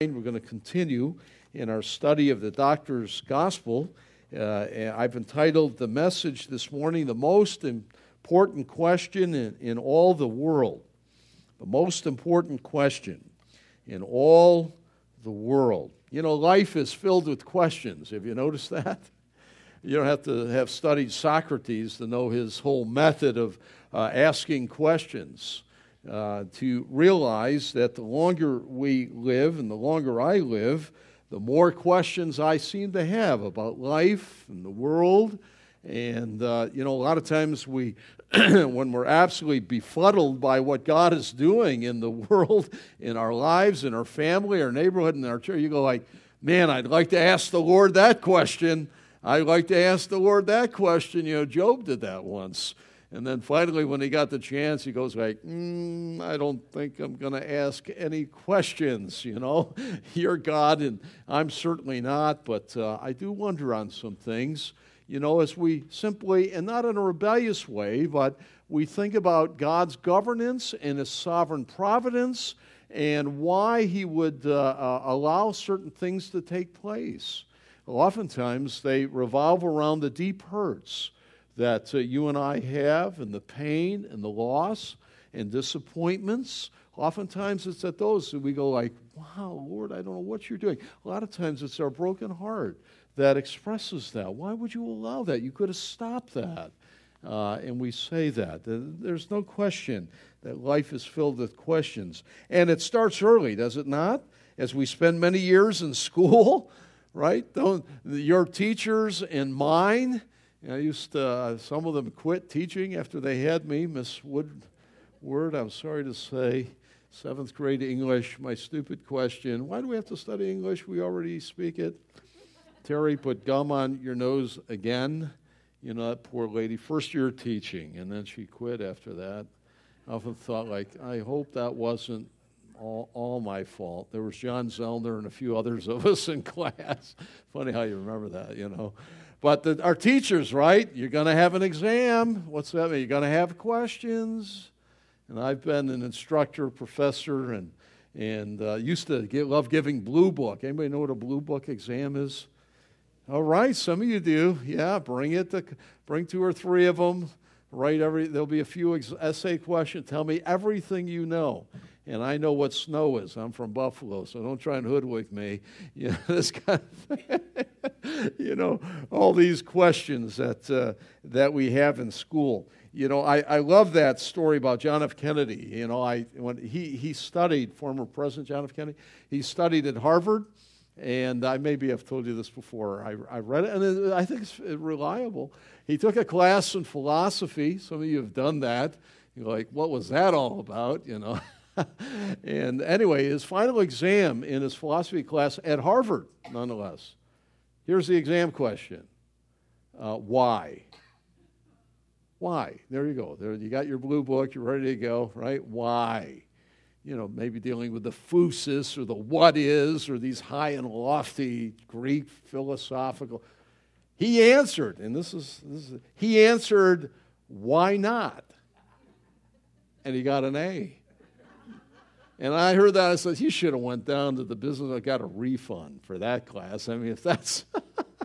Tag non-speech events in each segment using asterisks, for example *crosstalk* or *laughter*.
We're going to continue in our study of the Doctor's Gospel. Uh, I've entitled the message this morning, The Most Important Question in, in All the World. The most important question in all the world. You know, life is filled with questions. Have you noticed that? You don't have to have studied Socrates to know his whole method of uh, asking questions uh, to realize that the longer we live and the longer I live, the more questions I seem to have about life and the world. And, uh, you know, a lot of times we, *clears throat* when we're absolutely befuddled by what God is doing in the *laughs* world, in our lives, in our family, our neighborhood, and our church, you go like, man, I'd like to ask the Lord that question. I'd like to ask the Lord that question. You know, Job did that once. And then finally, when he got the chance, he goes like, mm, "I don't think I'm going to ask any questions." You know, *laughs* you're God, and I'm certainly not. But uh, I do wonder on some things. You know, as we simply, and not in a rebellious way, but we think about God's governance and His sovereign providence, and why He would uh, uh, allow certain things to take place. Oftentimes, they revolve around the deep hurts that uh, you and I have, and the pain and the loss and disappointments. Oftentimes it's at those that we go like, wow, Lord, I don't know what you're doing. A lot of times it's our broken heart that expresses that. Why would you allow that? You could have stopped that. Uh, and we say that. There's no question that life is filled with questions. And it starts early, does it not? As we spend many years in school, *laughs* right? Don't, your teachers and mine, I used to, uh, some of them quit teaching after they had me. Miss Woodward, I'm sorry to say, seventh grade English, my stupid question why do we have to study English? We already speak it. Terry put gum on your nose again. You know, that poor lady, first year teaching, and then she quit after that. I often thought, like, I hope that wasn't all, all my fault. There was John Zellner and a few others of us in *laughs* class. Funny how you remember that, you know. But the, our teachers, right? You're going to have an exam. What's that mean? You're going to have questions. And I've been an instructor, professor, and and uh, used to get, love giving blue book. Anybody know what a blue book exam is? All right, some of you do. Yeah, bring it. To, bring two or three of them. Write every. There'll be a few ex- essay questions. Tell me everything you know and I know what snow is. I'm from Buffalo, so don't try and hoodwink me. *laughs* You know, this kind of thing. *laughs* you know, all these questions that, uh, that we have in school. You know, I, I love that story about John F. Kennedy. You know, I, when he, he studied, former President John F. Kennedy, he studied at Harvard. And I maybe have told you this before. I, I read it, and I think it's reliable. He took a class in philosophy. Some of you have done that. You're like, what was that all about? You know. *laughs* *laughs* and anyway, his final exam in his philosophy class at Harvard, nonetheless. Here's the exam question uh, Why? Why? There you go. There, you got your blue book, you're ready to go, right? Why? You know, maybe dealing with the phusis or the what is or these high and lofty Greek philosophical. He answered, and this is, this is he answered, why not? And he got an A. And I heard that. I said, you should have went down to the business. I got a refund for that class. I mean, if that's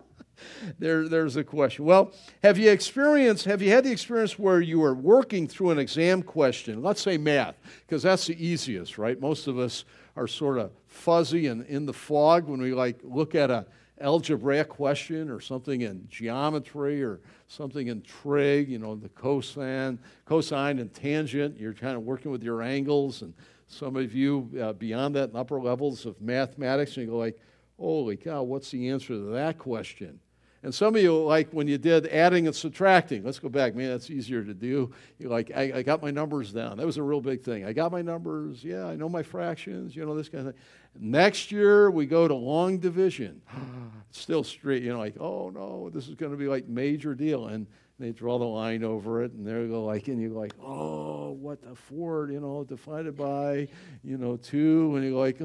*laughs* there, there's a question. Well, have you experienced? Have you had the experience where you were working through an exam question? Let's say math, because that's the easiest, right? Most of us are sort of fuzzy and in the fog when we like look at a algebraic question or something in geometry or something in trig. You know, the cosine, cosine and tangent. You're kind of working with your angles and some of you uh, beyond that in upper levels of mathematics, and you go like, holy cow, what's the answer to that question? And some of you, like when you did adding and subtracting, let's go back, man, that's easier to do. You're like, I, I, got my numbers down. That was a real big thing. I got my numbers. Yeah, I know my fractions, you know, this kind of thing. Next year, we go to long division. *gasps* Still straight, you know, like, oh no, this is going to be like major deal. And they draw the line over it, and they go like, and you're like, oh, what the four, you know, divided by, you know, two, and you're like,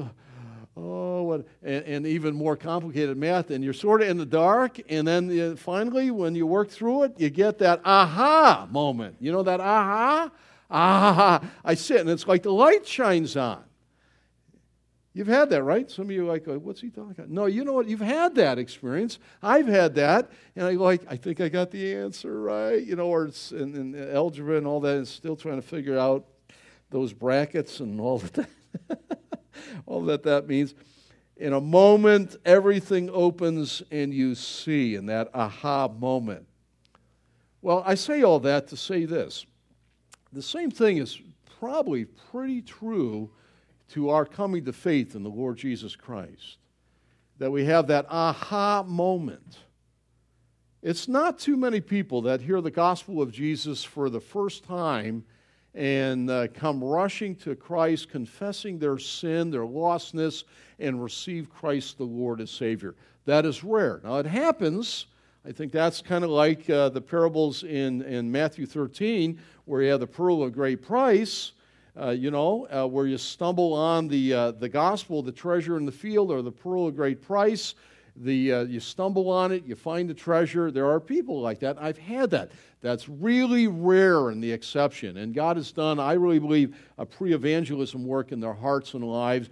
oh, what, and, and even more complicated math, and you're sort of in the dark, and then you, finally, when you work through it, you get that aha moment. You know that aha, ah, aha. I sit, and it's like the light shines on. You've had that, right? Some of you are like, uh, what's he talking about? No, you know what? You've had that experience. I've had that. And I like, I think I got the answer right. You know, or it's in, in algebra and all that, and still trying to figure out those brackets and all that, *laughs* all that that means. In a moment, everything opens and you see in that aha moment. Well, I say all that to say this. The same thing is probably pretty true to our coming to faith in the Lord Jesus Christ. That we have that aha moment. It's not too many people that hear the gospel of Jesus for the first time and uh, come rushing to Christ, confessing their sin, their lostness, and receive Christ the Lord as Savior. That is rare. Now, it happens. I think that's kind of like uh, the parables in, in Matthew 13, where you have the pearl of great price uh, you know, uh, where you stumble on the, uh, the gospel, the treasure in the field, or the pearl of great price. The, uh, you stumble on it, you find the treasure. There are people like that. I've had that. That's really rare in the exception. And God has done, I really believe, a pre evangelism work in their hearts and lives,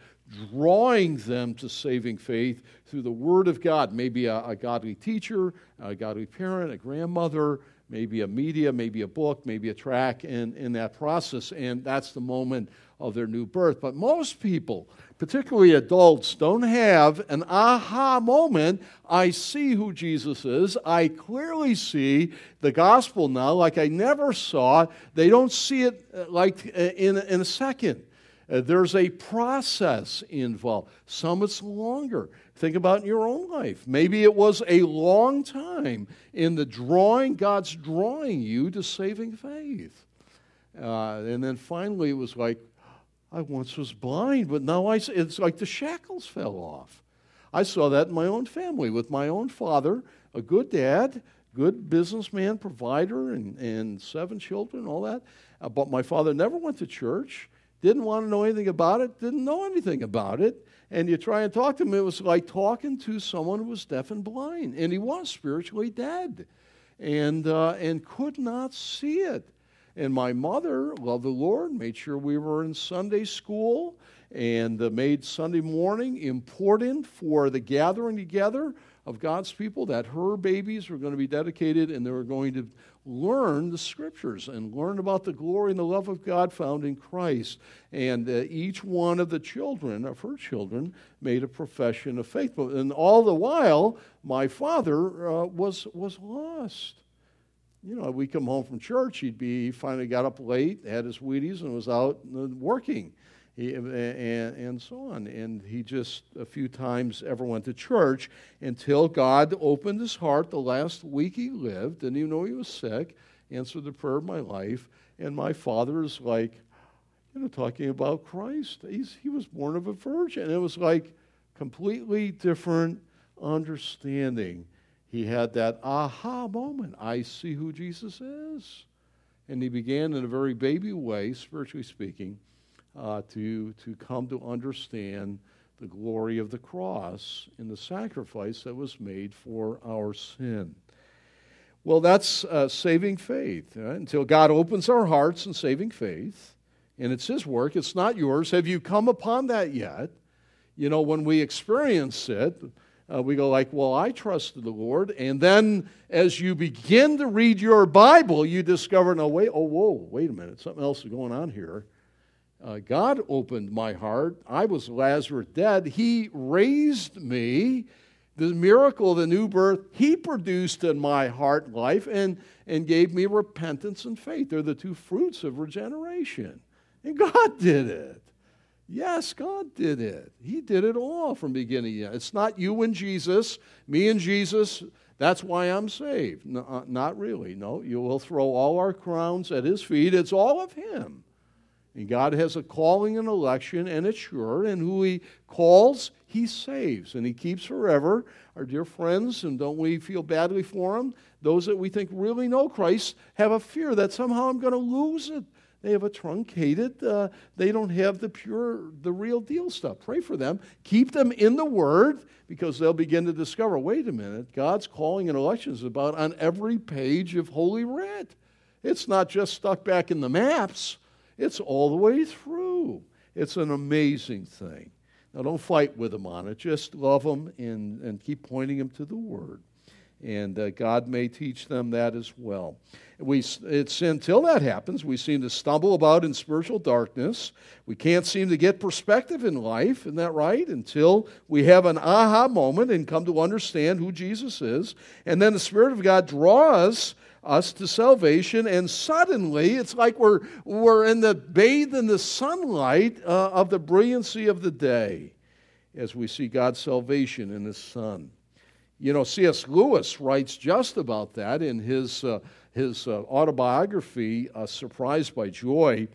drawing them to saving faith through the Word of God. Maybe a, a godly teacher, a godly parent, a grandmother, maybe a media, maybe a book, maybe a track in, in that process, and that's the moment of their new birth. But most people, particularly adults, don't have an aha moment. I see who Jesus is. I clearly see the gospel now like I never saw. They don't see it uh, like uh, in, in a second. Uh, there's a process involved. Some it's longer. Think about your own life. Maybe it was a long time in the drawing, God's drawing you to saving faith. Uh, and then finally it was like, I once was blind, but now I, it's like the shackles fell off. I saw that in my own family with my own father, a good dad, good businessman, provider, and, and seven children, all that. Uh, but my father never went to church, didn't want to know anything about it, didn't know anything about it and you try and talk to him, it was like talking to someone who was deaf and blind. And he was spiritually dead and, uh, and could not see it. And my mother loved the Lord, made sure we were in Sunday school, and uh, made Sunday morning important for the gathering together of God's people, that her babies were going to be dedicated and they were going to learn the scriptures and learn about the glory and the love of God found in Christ. And uh, each one of the children, of her children, made a profession of faith. And all the while, my father uh, was, was lost. You know, we come home from church, he'd be, he finally got up late, had his Wheaties, and was out uh, working. He, and, and so on. And he just a few times ever went to church until God opened his heart the last week he lived. Didn't even know he was sick. Answered the prayer of my life. And my father is like, you know, talking about Christ. He's, he was born of a virgin. And it was like completely different understanding. He had that aha moment. I see who Jesus is. And he began in a very baby way, spiritually speaking, uh, to, to come to understand the glory of the cross and the sacrifice that was made for our sin. Well, that's uh, saving faith. Right? Until God opens our hearts in saving faith, and it's His work, it's not yours. Have you come upon that yet? You know, when we experience it, uh, we go like, well, I trusted the Lord. And then as you begin to read your Bible, you discover, no, wait, oh, whoa, wait a minute, something else is going on here. Uh, God opened my heart. I was Lazarus dead. He raised me. The miracle of the new birth, He produced in my heart life and, and gave me repentance and faith. They're the two fruits of regeneration. And God *laughs* did it. Yes, God did it. He did it all from beginning to end. It's not you and Jesus, me and Jesus. That's why I'm saved. No, uh, not really. No, you will throw all our crowns at His feet. It's all of Him. And God has a calling and election, and it's sure. And who He calls, He saves. And He keeps forever. Our dear friends, and don't we feel badly for them? Those that we think really know Christ have a fear that somehow I'm going to lose it. They have a truncated, uh, they don't have the pure, the real deal stuff. Pray for them. Keep them in the Word because they'll begin to discover wait a minute, God's calling and election is about on every page of Holy Writ. It's not just stuck back in the maps. It's all the way through. It's an amazing thing. Now, don't fight with them on it. Just love them and, and keep pointing them to the Word. And uh, God may teach them that as well. We, it's until that happens, we seem to stumble about in spiritual darkness. We can't seem to get perspective in life, isn't that right? Until we have an aha moment and come to understand who Jesus is. And then the Spirit of God draws us to salvation, and suddenly it's like we're, we're in the bathed in the sunlight uh, of the brilliancy of the day as we see God's salvation in His Son. You know, C.S. Lewis writes just about that in his, uh, his uh, autobiography, Surprised by Joy,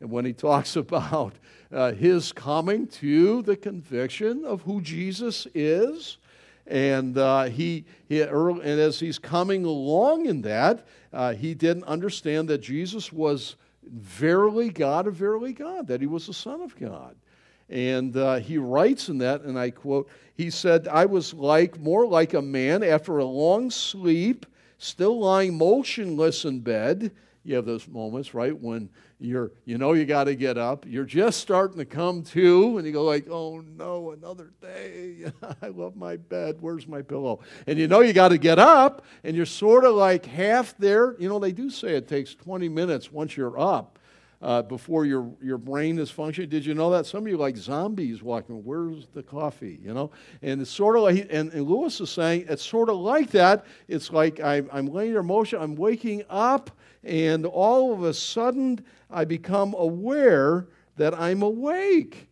and when he talks *laughs* about uh, his coming to the conviction of who Jesus is and uh, he, he and as he's coming along in that, uh, he didn't understand that Jesus was verily God of verily God, that he was the Son of God. And uh, he writes in that, and I quote, he said, I was like more like a man after a long sleep, still lying motionless in bed. You have those moments, right, when you're you know you got to get up you're just starting to come to and you go like oh no another day *laughs* i love my bed where's my pillow and you know you got to get up and you're sort of like half there you know they do say it takes 20 minutes once you're up uh, before your, your brain is functioning. Did you know that? Some of you like zombies walking. Where's the coffee? You know? And it's sort of like, and, and Lewis is saying, it's sort of like that. It's like I'm, I'm laying in motion, I'm waking up, and all of a sudden I become aware that I'm awake.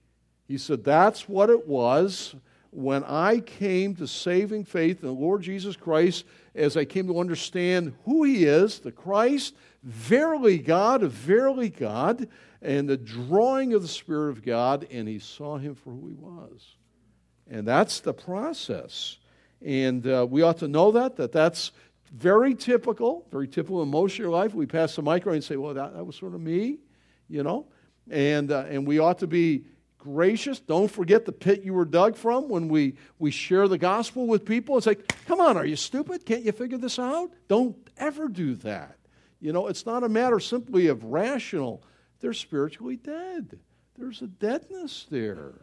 He said, That's what it was when I came to saving faith in the Lord Jesus Christ, as I came to understand who He is, the Christ, verily God, verily God, and the drawing of the Spirit of God, and He saw Him for who He was. And that's the process. And uh, we ought to know that, that that's very typical, very typical in most of your life. We pass the micro and say, well, that, that was sort of me, you know? And, uh, and we ought to be gracious. Don't forget the pit you were dug from when we, we share the gospel with people. It's like, come on, are you stupid? Can't you figure this out? Don't ever do that. You know, it's not a matter simply of rational, they're spiritually dead. There's a deadness there.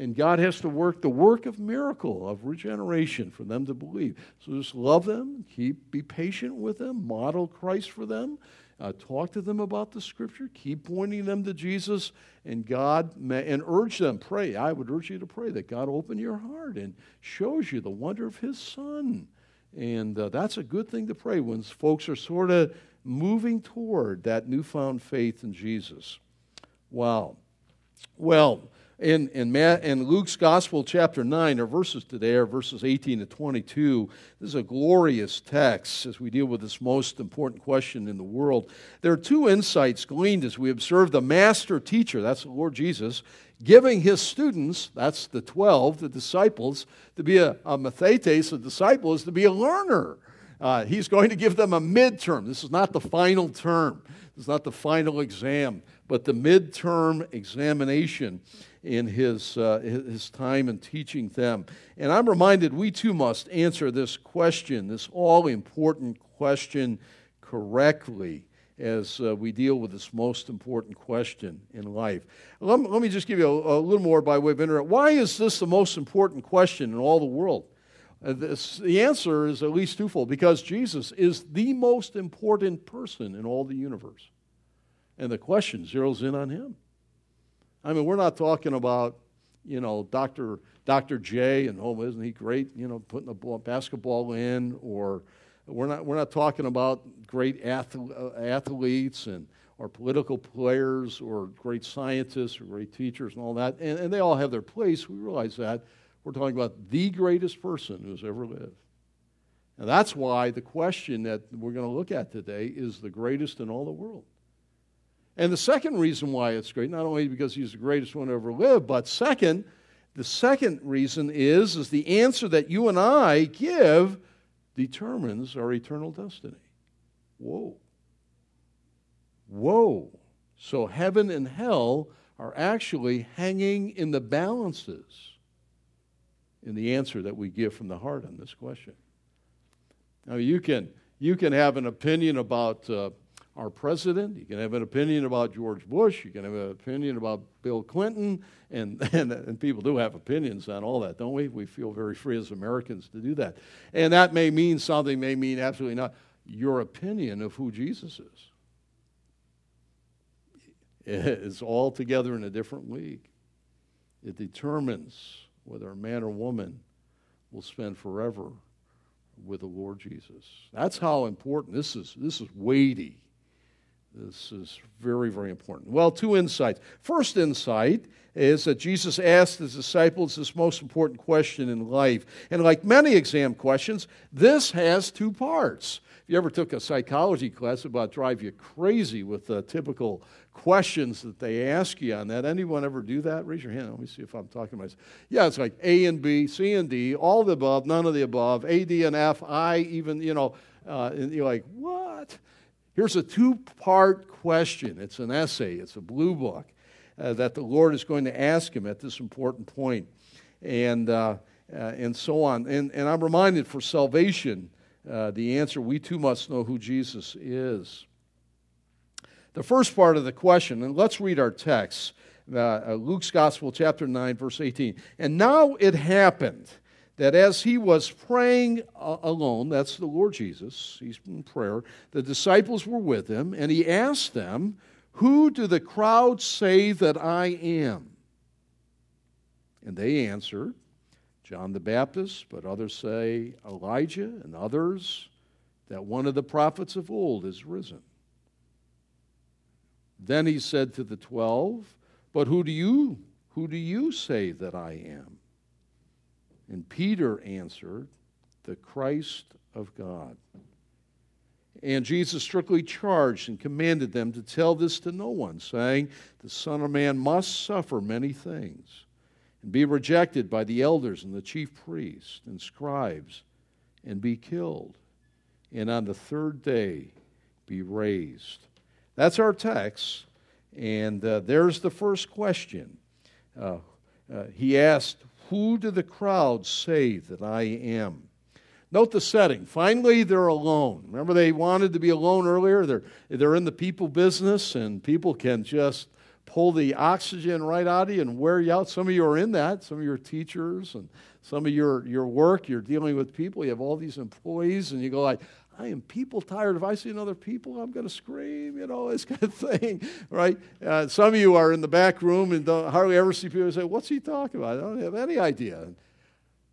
And God has to work the work of miracle, of regeneration for them to believe. So just love them, keep, be patient with them, model Christ for them, uh, talk to them about the Scripture, keep pointing them to Jesus, and God, may, and urge them, pray. I would urge you to pray that God open your heart and shows you the wonder of His Son. And uh, that's a good thing to pray when folks are sort of moving toward that newfound faith in Jesus. Wow. Well, in, in, in Luke's Gospel, chapter 9, our verses today are verses 18 to 22. This is a glorious text as we deal with this most important question in the world. There are two insights gleaned as we observe the master teacher, that's the Lord Jesus, giving his students, that's the 12, the disciples, to be a, a mathetes, a disciple, is to be a learner. Uh, he's going to give them a midterm. This is not the final term, this is not the final exam, but the midterm examination in his, uh, his time in teaching them. And I'm reminded we too must answer this question, this all important question, correctly as uh, we deal with this most important question in life. Let, let me just give you a, a, little more by way of internet. Why is this the most important question in all the world? Uh, this, the answer is at least twofold because Jesus is the most important person in all the universe. And the question zeroes in on him. I mean, we're not talking about, you know, Dr. Dr. J and oh, isn't he great? You know, putting a ball, basketball in, or we're not we're not talking about great uh, athletes and or political players or great scientists or great teachers and all that, and, and they all have their place. We realize that. We're talking about the greatest person who's ever lived. And that's why the question that we're going to look at today is the greatest in all the world. And the second reason why it's great, not only because he's the greatest one to ever live, but second, the second reason is, is the answer that you and I give determines our eternal destiny. Whoa. Whoa. So heaven and hell are actually hanging in the balances in the answer that we give from the heart on this question. Now, you can, you can have an opinion about uh, our president. You can have an opinion about George Bush. You can have an opinion about Bill Clinton. And, *laughs* and, and people do have opinions on all that, don't we? We feel very free as Americans to do that. And that may mean something, may mean absolutely not. Your opinion of who Jesus is is altogether in a different league. It determines whether a man or woman will spend forever with the Lord Jesus. That's how important this is. This is weighty. This is very, very important. Well, two insights. First insight is that Jesus asked his disciples this most important question in life. And like many exam questions, this has two parts. If you ever took a psychology class it about drive you crazy with the typical questions that they ask you on that, anyone ever do that? Raise your hand. Let me see if I'm talking to myself. Yeah, it's like A and B, C and D, all the above, none of the above, A, D, and F, I, even, you know, uh, and you're like, what? Here's a two part question. It's an essay, it's a blue book uh, that the Lord is going to ask him at this important point, and, uh, uh, and so on. And, and I'm reminded for salvation, uh, the answer we too must know who Jesus is. The first part of the question, and let's read our text. Uh, uh, Luke's Gospel, chapter 9, verse 18. And now it happened that as he was praying uh, alone, that's the Lord Jesus, he's in prayer, the disciples were with him, and he asked them, Who do the crowd say that I am? And they answered, John the Baptist, but others say Elijah, and others that one of the prophets of old is risen. Then he said to the twelve, But who do you who do you say that I am? And Peter answered, The Christ of God. And Jesus strictly charged and commanded them to tell this to no one, saying, The Son of Man must suffer many things, and be rejected by the elders and the chief priests and scribes, and be killed, and on the third day be raised. That's our text, and uh, there's the first question. Uh, uh, he asked, who do the crowd say that I am? Note the setting. Finally, they're alone. Remember, they wanted to be alone earlier? They're, they're in the people business, and people can just pull the oxygen right out of you and wear you out. Some of you are in that. Some of you are teachers, and some of your, your work, you're dealing with people. You have all these employees, and you go like, I am people tired. If I see another people, I'm going to scream, you know, *laughs* this kind of thing, right? Uh, some of you are in the back room and don't hardly ever see people say, What's he talking about? I don't have any idea.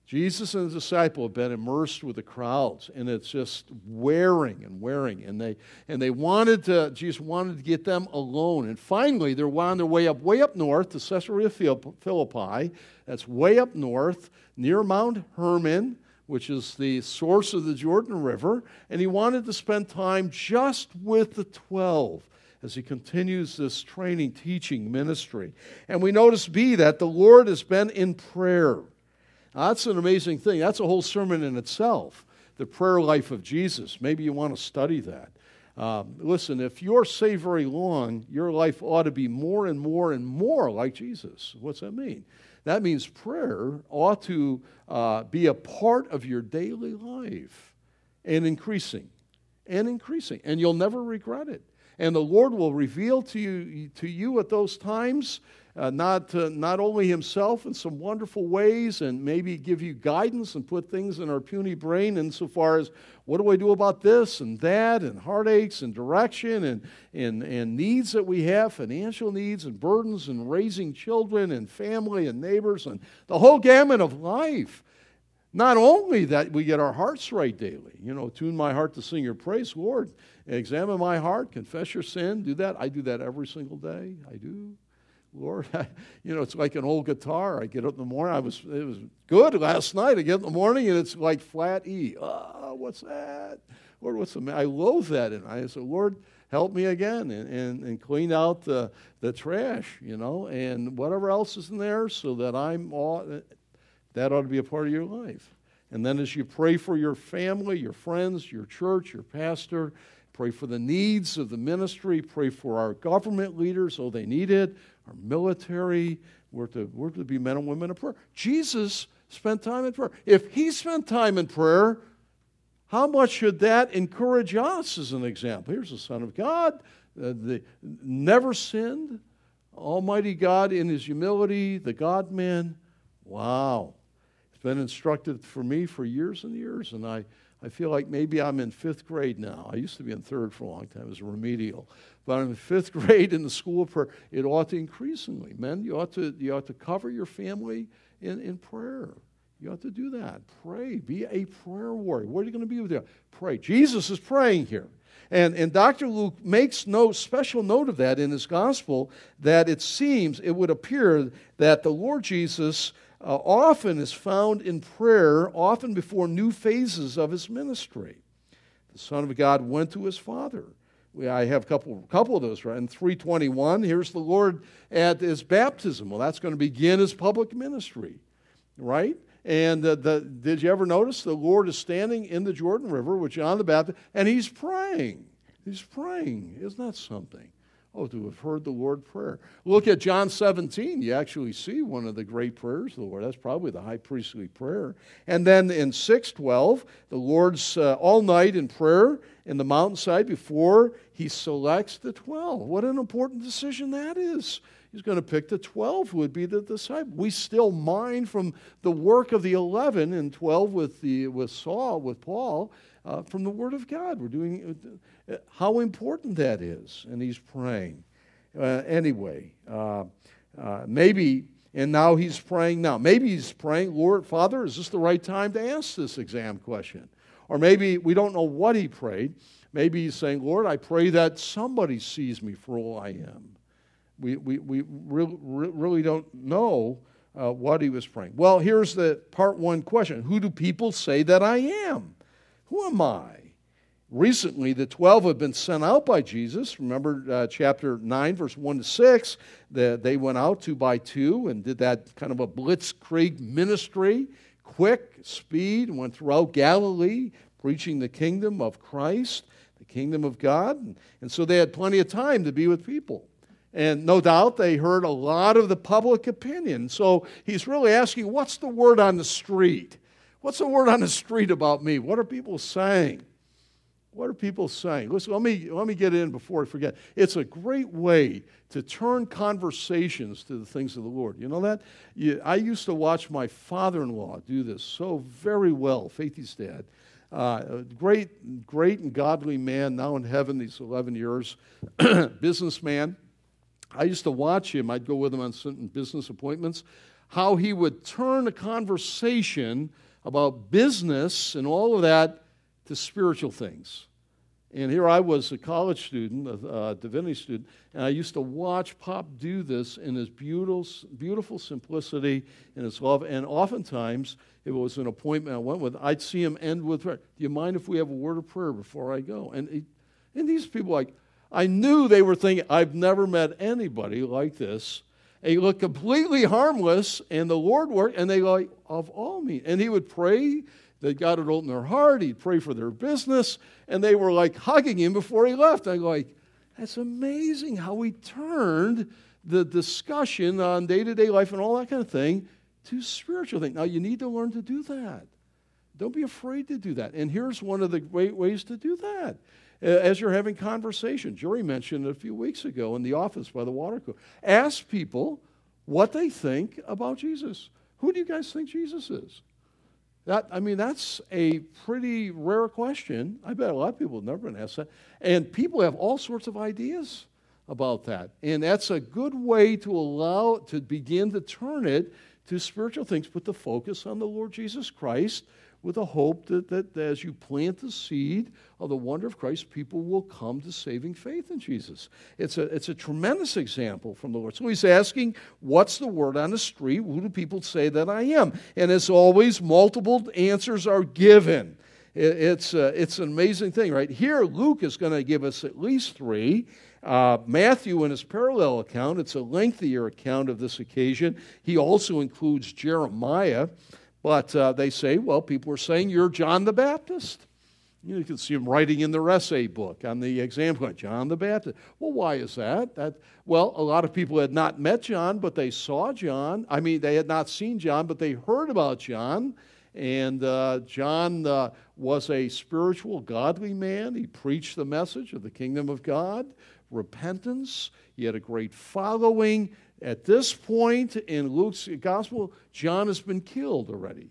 Jesus and his disciple have been immersed with the crowds, and it's just wearing and wearing. And they and they wanted to, Jesus wanted to get them alone. And finally, they're on their way up, way up north to Caesarea Philippi. That's way up north, near Mount Hermon which is the source of the Jordan River, and he wanted to spend time just with the 12 as he continues this training, teaching ministry. And we notice B, that the Lord has been in prayer. Now, that's an amazing thing. That's a whole sermon in itself, the prayer life of Jesus. Maybe you want to study that. Um, listen, if you're saved very long, your life ought to be more and more and more like Jesus. What's that mean? That means prayer ought to uh, be a part of your daily life and increasing and increasing. And you'll never regret it. And the Lord will reveal to you, to you at those times uh, not, uh, not only himself in some wonderful ways and maybe give you guidance and put things in our puny brain insofar as what do I do about this and that and heartaches and direction and, and, and needs that we have, financial needs and burdens and raising children and family and neighbors and the whole gamut of life. Not only that we get our hearts right daily, you know, tune my heart to sing your praise, Lord. Examine my heart, confess your sin, do that. I do that every single day. I do. Lord, *laughs* I, you know, it's like an old guitar. I get up in the morning. I was it was good last night. I get in the morning and it's like flat E. Oh, what's that? Lord, what's the? I loathe that, and I said, Lord, help me again and, and, and clean out the the trash, you know, and whatever else is in there, so that I'm all. That ought to be a part of your life. And then as you pray for your family, your friends, your church, your pastor, pray for the needs of the ministry, pray for our government leaders, oh, they need it our military. We're to, we're to be men and women of prayer. Jesus spent time in prayer. If he spent time in prayer, How much should that encourage us as an example? Here's the Son of God, uh, the, never sinned, Almighty God in his humility, the God man. Wow. It's been instructed for me for years and years, and I, I feel like maybe I'm in fifth grade now. I used to be in third for a long time as a remedial. But I'm in fifth *laughs* grade in the school of prayer. It ought to increasingly. Men, you ought to, you ought to cover your family in, in prayer. You ought to do that. Pray. Be a prayer warrior. What are you going to be with you? Pray. Jesus is praying here. And, and Dr. Luke makes no special note of that in his gospel that it seems, it would appear that the Lord Jesus uh, often is found in prayer, often before new phases of his ministry. The Son of God went to his Father. We, I have a couple, couple of those, right? In 321, here's the Lord at his baptism. Well, that's going to begin his public ministry, right? And uh, the, did you ever notice the Lord is standing in the Jordan River with John the Baptist, and he's praying. He's praying. Isn't that something? Oh, to have heard the Lord prayer. Look at John 17. You actually see one of the great prayers of the Lord. That's probably the high priestly prayer. And then in 612, the Lord's uh, all night in prayer in the mountainside before he selects the 12. What an important decision that is he's going to pick the 12 who would be the disciple. We still mine from the work of the 11 and 12 with, the, with Saul, with Paul, uh, from the Word of God. We're doing uh, how important that is. And he's praying. Uh, anyway, uh, uh, maybe, and now he's praying now. Maybe he's praying, Lord, Father, is this the right time to ask this exam question? Or maybe we don't know what he prayed. Maybe he's saying, Lord, I pray that somebody sees me for all I am. We, we, we really, really don't know uh, what he was praying. Well, here's the part one question Who do people say that I am? Who am I? Recently, the 12 have been sent out by Jesus. Remember uh, chapter 9, verse 1 to 6. The, they went out two by two and did that kind of a blitzkrieg ministry, quick speed, went throughout Galilee, preaching the kingdom of Christ, the kingdom of God. And, and so they had plenty of time to be with people. And no doubt they heard a lot of the public opinion. So he's really asking, what's the word on the street? What's the word on the street about me? What are people saying? What are people saying? Listen, let me, let me get in before I forget. It's a great way to turn conversations to the things of the Lord. You know that? You, I used to watch my father in law do this so very well, Faithy's dad. Uh, great, great and godly man, now in heaven these 11 years, *clears throat* businessman I used to watch him. I'd go with him on certain business appointments. How he would turn a conversation about business and all of that to spiritual things. And here I was, a college student, a, a divinity student, and I used to watch Pop do this in his beautiful, beautiful simplicity and his love. And oftentimes, if it was an appointment I went with, I'd see him end with prayer. Do you mind if we have a word of prayer before I go? And, he, and these people, like, I knew they were thinking, I've never met anybody like this. He looked completely harmless, and the Lord worked, and they like, of all me. And he would pray that God would open their heart, he'd pray for their business, and they were like hugging him before he left. I'm like, that's amazing how he turned the discussion on day-to-day life and all that kind of thing to spiritual thing. Now you need to learn to do that. Don't be afraid to do that. And here's one of the great ways to do that Uh, as you're having conversation. Jerry mentioned it a few weeks ago in the office by the water cooler. Ask people what they think about Jesus. Who do you guys think Jesus is? That, I mean, that's a pretty rare question. I bet a lot of people have never been asked that. And people have all sorts of ideas about that. And that's a good way to allow, to begin to turn it to spiritual things, put the focus on the Lord Jesus Christ with a hope that, that as you plant the seed of the wonder of Christ, people will come to saving faith in Jesus. It's a, it's a tremendous example from the Lord. So he's asking, What's the word on the street? Who do people say that I am? And as always, multiple answers are given. It, it's, uh, it's an amazing thing, right? Here, Luke is going to give us at least three. Uh, Matthew, in his parallel account, it's a lengthier account of this occasion. He also includes Jeremiah. But uh, they say, well, people are saying you're John the Baptist. You, can see them writing in their essay book on the exam point, John the Baptist. Well, why is that? that? Well, a lot of people had not met John, but they saw John. I mean, they had not seen John, but they heard about John. And uh, John uh, was a spiritual, godly man. He preached the message of the kingdom of God, repentance. He had a great following. At this point in Luke's gospel, John has been killed already.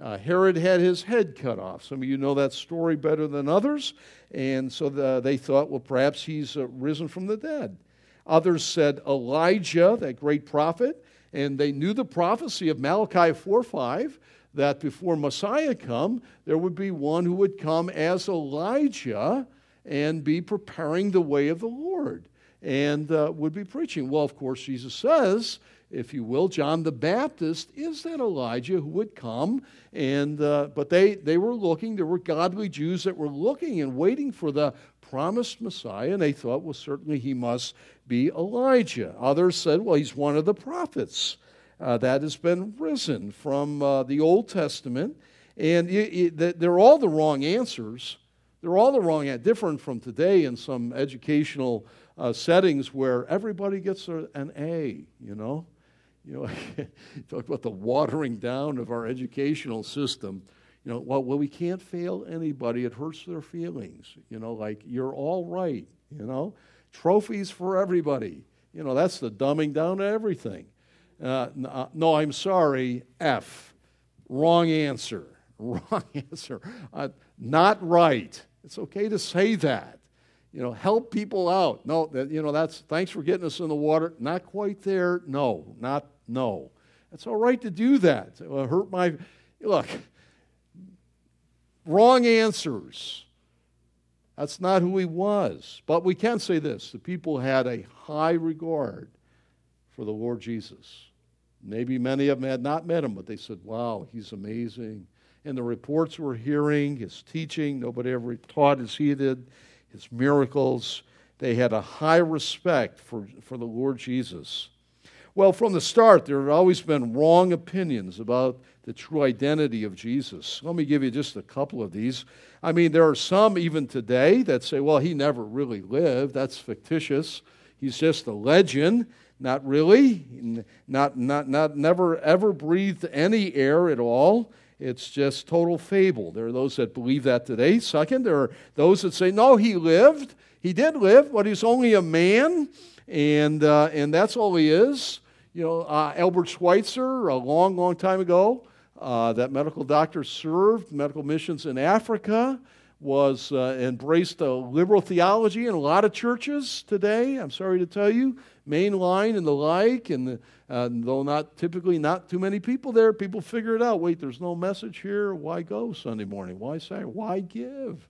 Uh, Herod had his head cut off. Some of you know that story better than others. And so the, they thought, well, perhaps he's uh, risen from the dead. Others said Elijah, that great prophet. And they knew the prophecy of Malachi 4 5 that before Messiah come, there would be one who would come as Elijah and be preparing the way of the Lord and uh, would be preaching. Well, of course, Jesus says, if you will, John the Baptist is that Elijah who would come. And uh, but they they were looking. There were godly Jews that were looking and waiting for the promised Messiah, and they thought, well, certainly he must be Elijah. Others said, well, he's one of the prophets uh, that has been risen from uh, the Old Testament. And it, it, they're all the wrong answers. They're all the wrong, different from today in some educational uh, settings where everybody gets an A, you know. You know, *laughs* talk about the watering down of our educational system. You know, well, well, we can't fail anybody. It hurts their feelings. You know, like you're all right. You know, trophies for everybody. You know, that's the dumbing down of everything. Uh, uh, no, I'm sorry, F. Wrong answer. *laughs* Wrong answer. Uh, not right. It's okay to say that. You know, help people out. No, that, you know, that's thanks for getting us in the water. Not quite there. No, not no. It's all right to do that. It uh, hurt my look. Wrong answers. That's not who he was. But we can say this the people had a high regard for the Lord Jesus. Maybe many of them had not met him, but they said, wow, he's amazing. And the reports we're hearing, his teaching, nobody ever taught as he did, his miracles, they had a high respect for, for the Lord Jesus. Well, from the start, there have always been wrong opinions about the true identity of Jesus. Let me give you just a couple of these. I mean, there are some even today that say, well, he never really lived. That's fictitious. He's just a legend. Not really. Not, not, not, never ever breathed any air at all. It's just total fable. There are those that believe that today. Second, there are those that say, no, he lived. He did live, but he's only a man, and, uh, and that's all he is. You know, uh, Albert Schweitzer, a long, long time ago, uh, that medical doctor served medical missions in Africa was uh, embraced a liberal theology in a lot of churches today. I'm sorry to tell you, mainline and the like, and the, uh, though not typically not too many people there, people figure it out. Wait, there's no message here. Why go Sunday morning? Why say? Why give?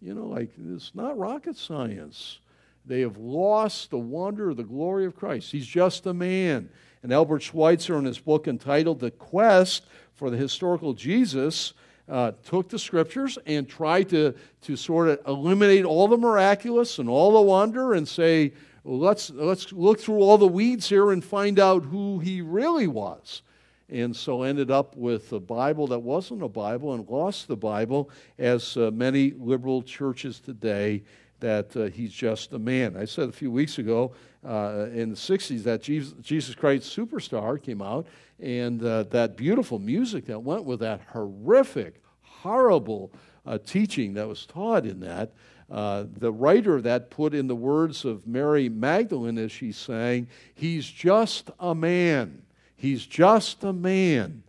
You know, like it's not rocket science. They have lost the wonder, the glory of Christ. He's just a man. And Albert Schweitzer, in his book entitled "The Quest for the Historical Jesus," uh, took the scriptures and tried to, to sort of eliminate all the miraculous and all the wonder and say, let's, let's look through all the weeds here and find out who he really was. And so ended up with a Bible that wasn't a Bible and lost the Bible, as uh, many liberal churches today, that uh, he's just a man. I said a few weeks ago uh, in the 60s that Jesus, Jesus Christ Superstar came out, and uh, that beautiful music that went with that horrific, horrible uh, teaching that was taught in that. Uh, the writer of that put in the words of Mary Magdalene as she sang, He's just a man. He's just a man.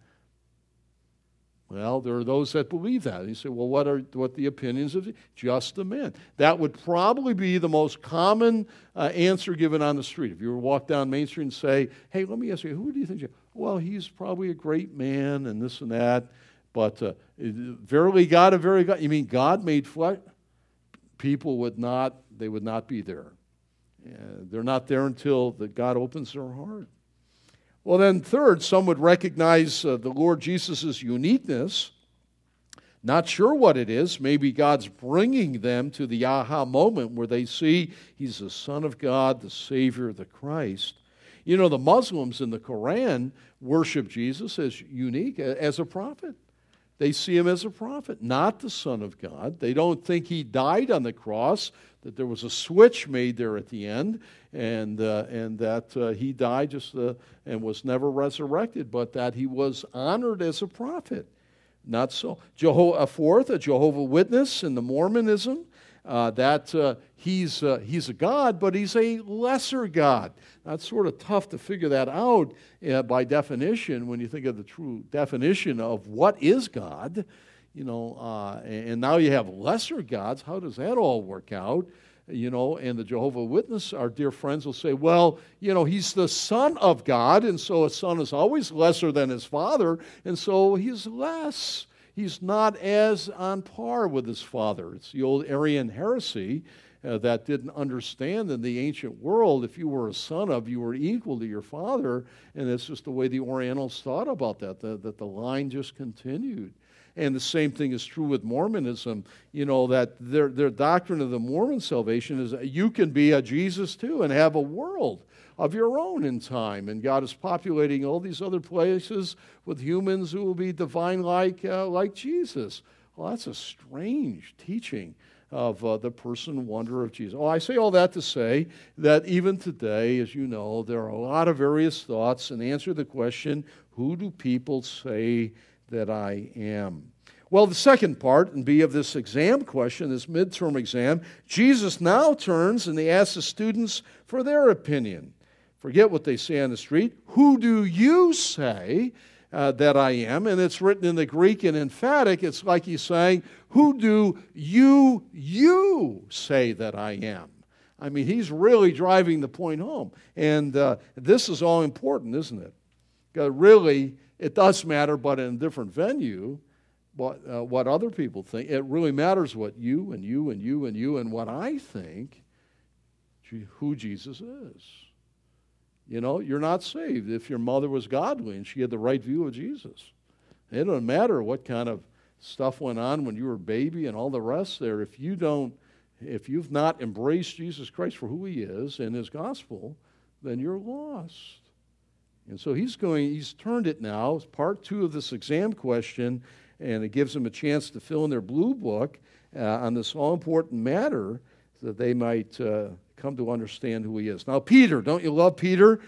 Well, there are those that believe that. And you say, well, what are what the opinions of just a man? That would probably be the most common uh, answer given on the street. If you were to walk down Main Street and say, hey, let me ask you, who do you think? You well, he's probably a great man and this and that. But uh, verily God, a very God. You mean God made flesh? People would not, they would not be there. Uh, they're not there until the God opens their heart. Well, then, third, some would recognize uh, the Lord Jesus' uniqueness. Not sure what it is. Maybe God's bringing them to the aha moment where they see He's the Son of God, the Savior, the Christ. You know, the Muslims in the Quran worship Jesus as unique, as a prophet. They see him as a prophet, not the Son of God. They don't think he died on the cross, that there was a switch made there at the end, and, uh, and that uh, he died just uh, and was never resurrected, but that he was honored as a prophet. Not so. Jeho- a fourth, a Jehovah Witness in the Mormonism, uh, that uh, he's, uh, he's a God, but he's a lesser God. That's sort of tough to figure that out uh, by definition when you think of the true definition of what is God. You know, uh, and now you have lesser gods. How does that all work out? You know, and the Jehovah Witness, our dear friends, will say, well, you know, he's the son of God, and so a son is always lesser than his father, and so he's less he's not as on par with his father. It's the old Arian heresy uh, that didn't understand in the ancient world if you were a son of, you were equal to your father. And it's just the way the Orientals thought about that, the, that the line just continued. And the same thing is true with Mormonism. You know, that their, their doctrine of the Mormon salvation is you can be a Jesus too and have a world of your own in time. And God is populating all these other places with humans who will be divine like, uh, like Jesus. Well, that's a strange teaching of uh, the person wonder of Jesus. Well, I say all that to say that even today, as you know, there are a lot of various thoughts and answer the question who do people say that I am? Well, the second part, and B, of this exam question, this midterm exam, Jesus now turns and he asks the students for their opinion. Forget what they say on the street. Who do you say uh, that I am? And it's written in the Greek and emphatic. It's like he's saying, Who do you, you say that I am? I mean, he's really driving the point home. And uh, this is all important, isn't it? Because really, it does matter, but in a different venue, what, uh, what other people think. It really matters what you and you and you and you and what I think who Jesus is. You know, you're not saved if your mother was godly and she had the right view of Jesus. It doesn't matter what kind of stuff went on when you were a baby and all the rest there. If you don't, if you've not embraced Jesus Christ for who he is and his gospel, then you're lost. And so he's going, he's turned it now, it's part two of this exam question, and it gives them a chance to fill in their blue book uh, on this all important matter that they might uh, come to understand who he is. Now, Peter, don't you love Peter?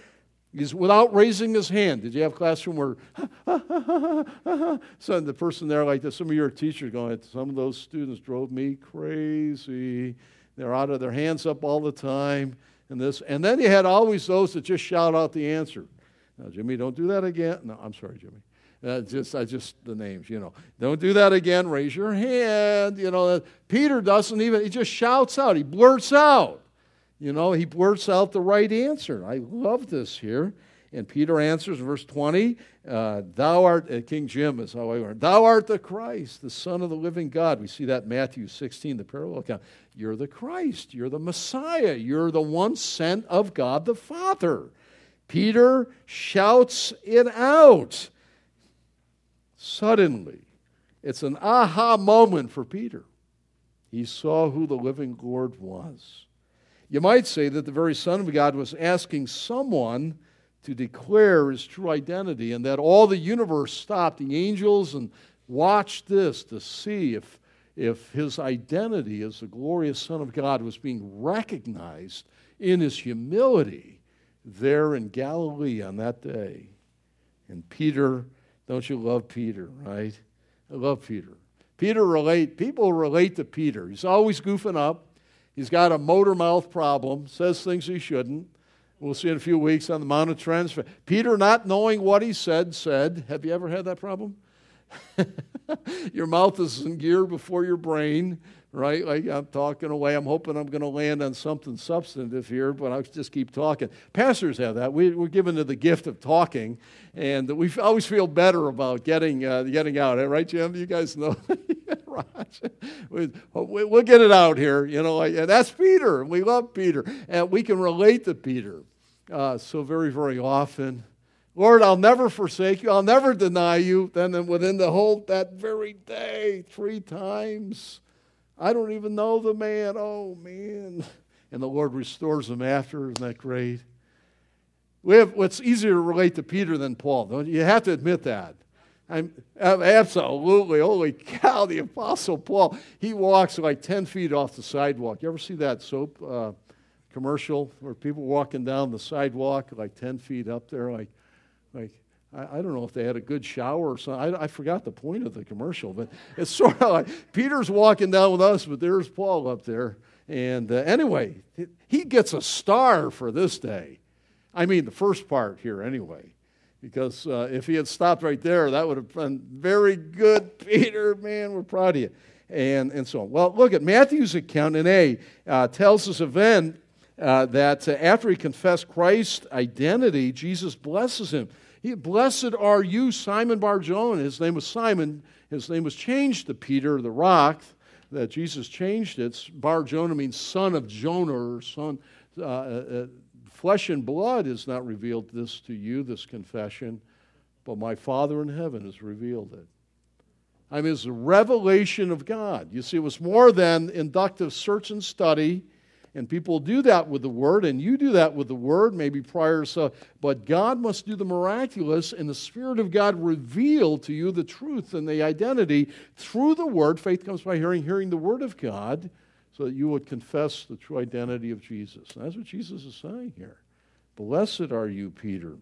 He's without raising his hand. Did you have a classroom where *laughs* so the person there like this? Some of your teachers going, some of those students drove me crazy. They're out of their hands up all the time. And this, and then you had always those that just shout out the answer. Now, Jimmy, don't do that again. No, I'm sorry, Jimmy. Uh, just I just the names, you know. Don't do that again. Raise your hand. You know. Peter doesn't even. He just shouts out. He blurts out. You know, he blurts out the right answer. I love this here. And Peter answers, verse 20, uh, Thou art, uh, King Jim is how I learned, Thou art the Christ, the Son of the living God. We see that Matthew 16, the parallel account. You're the Christ. You're the Messiah. You're the one sent of God the Father. Peter shouts it out. Suddenly, it's an aha moment for Peter. He saw who the living Lord was. You might say that the very Son of God was asking someone to declare his true identity, and that all the universe stopped, the angels, and watched this to see if, if his identity as the glorious Son of God was being recognized in his humility there in Galilee on that day. And Peter, don't you love Peter, right? I love Peter. Peter relate, people relate to Peter. He's always goofing up. He's got a motor mouth problem, says things he shouldn't. We'll see in a few weeks on the Mount of Transfer. Peter, not knowing what he said, said, Have you ever had that problem? *laughs* your mouth is in gear before your brain, right? Like I'm talking away. I'm hoping I'm going to land on something substantive here, but I'll just keep talking. Pastors have that. We, are given to the gift of talking, and we always feel better about getting uh, getting out. Right, Jim? You guys know. *laughs* we, will get it out here, you know. And that's Peter. We love Peter, and we can relate to Peter uh, so very, very often. Lord, I'll never forsake you. I'll never deny you. Then within the whole that very day, three times. I don't even know the man. Oh, man. And the Lord restores him after. Isn't that great? We have, what's easier to relate to Peter than Paul. Don't you? you have to admit that. I'm, absolutely. Holy cow, the Apostle Paul. He walks like 10 feet off the sidewalk. You ever see that soap uh, commercial where people walking down the sidewalk like 10 feet up there? Like, like I, I, don't know if they had a good shower or something. I, I forgot the point of the commercial, but it's *laughs* sort of like Peter's walking down with us, but there's Paul up there. And uh, anyway, he gets a star for this day. I mean, the first part here, anyway. Because uh, if he had stopped right there, that would have been very good, *laughs* Peter. Man, we're proud of you. And, and so on. Well, look at Matthew's account in A uh, tells us event uh, that uh, after he confessed Christ's identity, Jesus blesses him. He, Blessed are you, Simon Barjona. His name was Simon. His name was changed to Peter, the rock, that Jesus changed it. Barjona means son of Jonah or son. Uh, uh, uh, flesh and blood has not revealed this to you, this confession, but my Father in heaven has revealed it. I mean, it's a revelation of God. You see, it was more than inductive search and study and people do that with the Word, and you do that with the Word, maybe prior. So, but God must do the miraculous, and the Spirit of God reveal to you the truth and the identity through the Word. Faith comes by hearing, hearing the Word of God, so that you would confess the true identity of Jesus. And that's what Jesus is saying here. Blessed are you, Peter.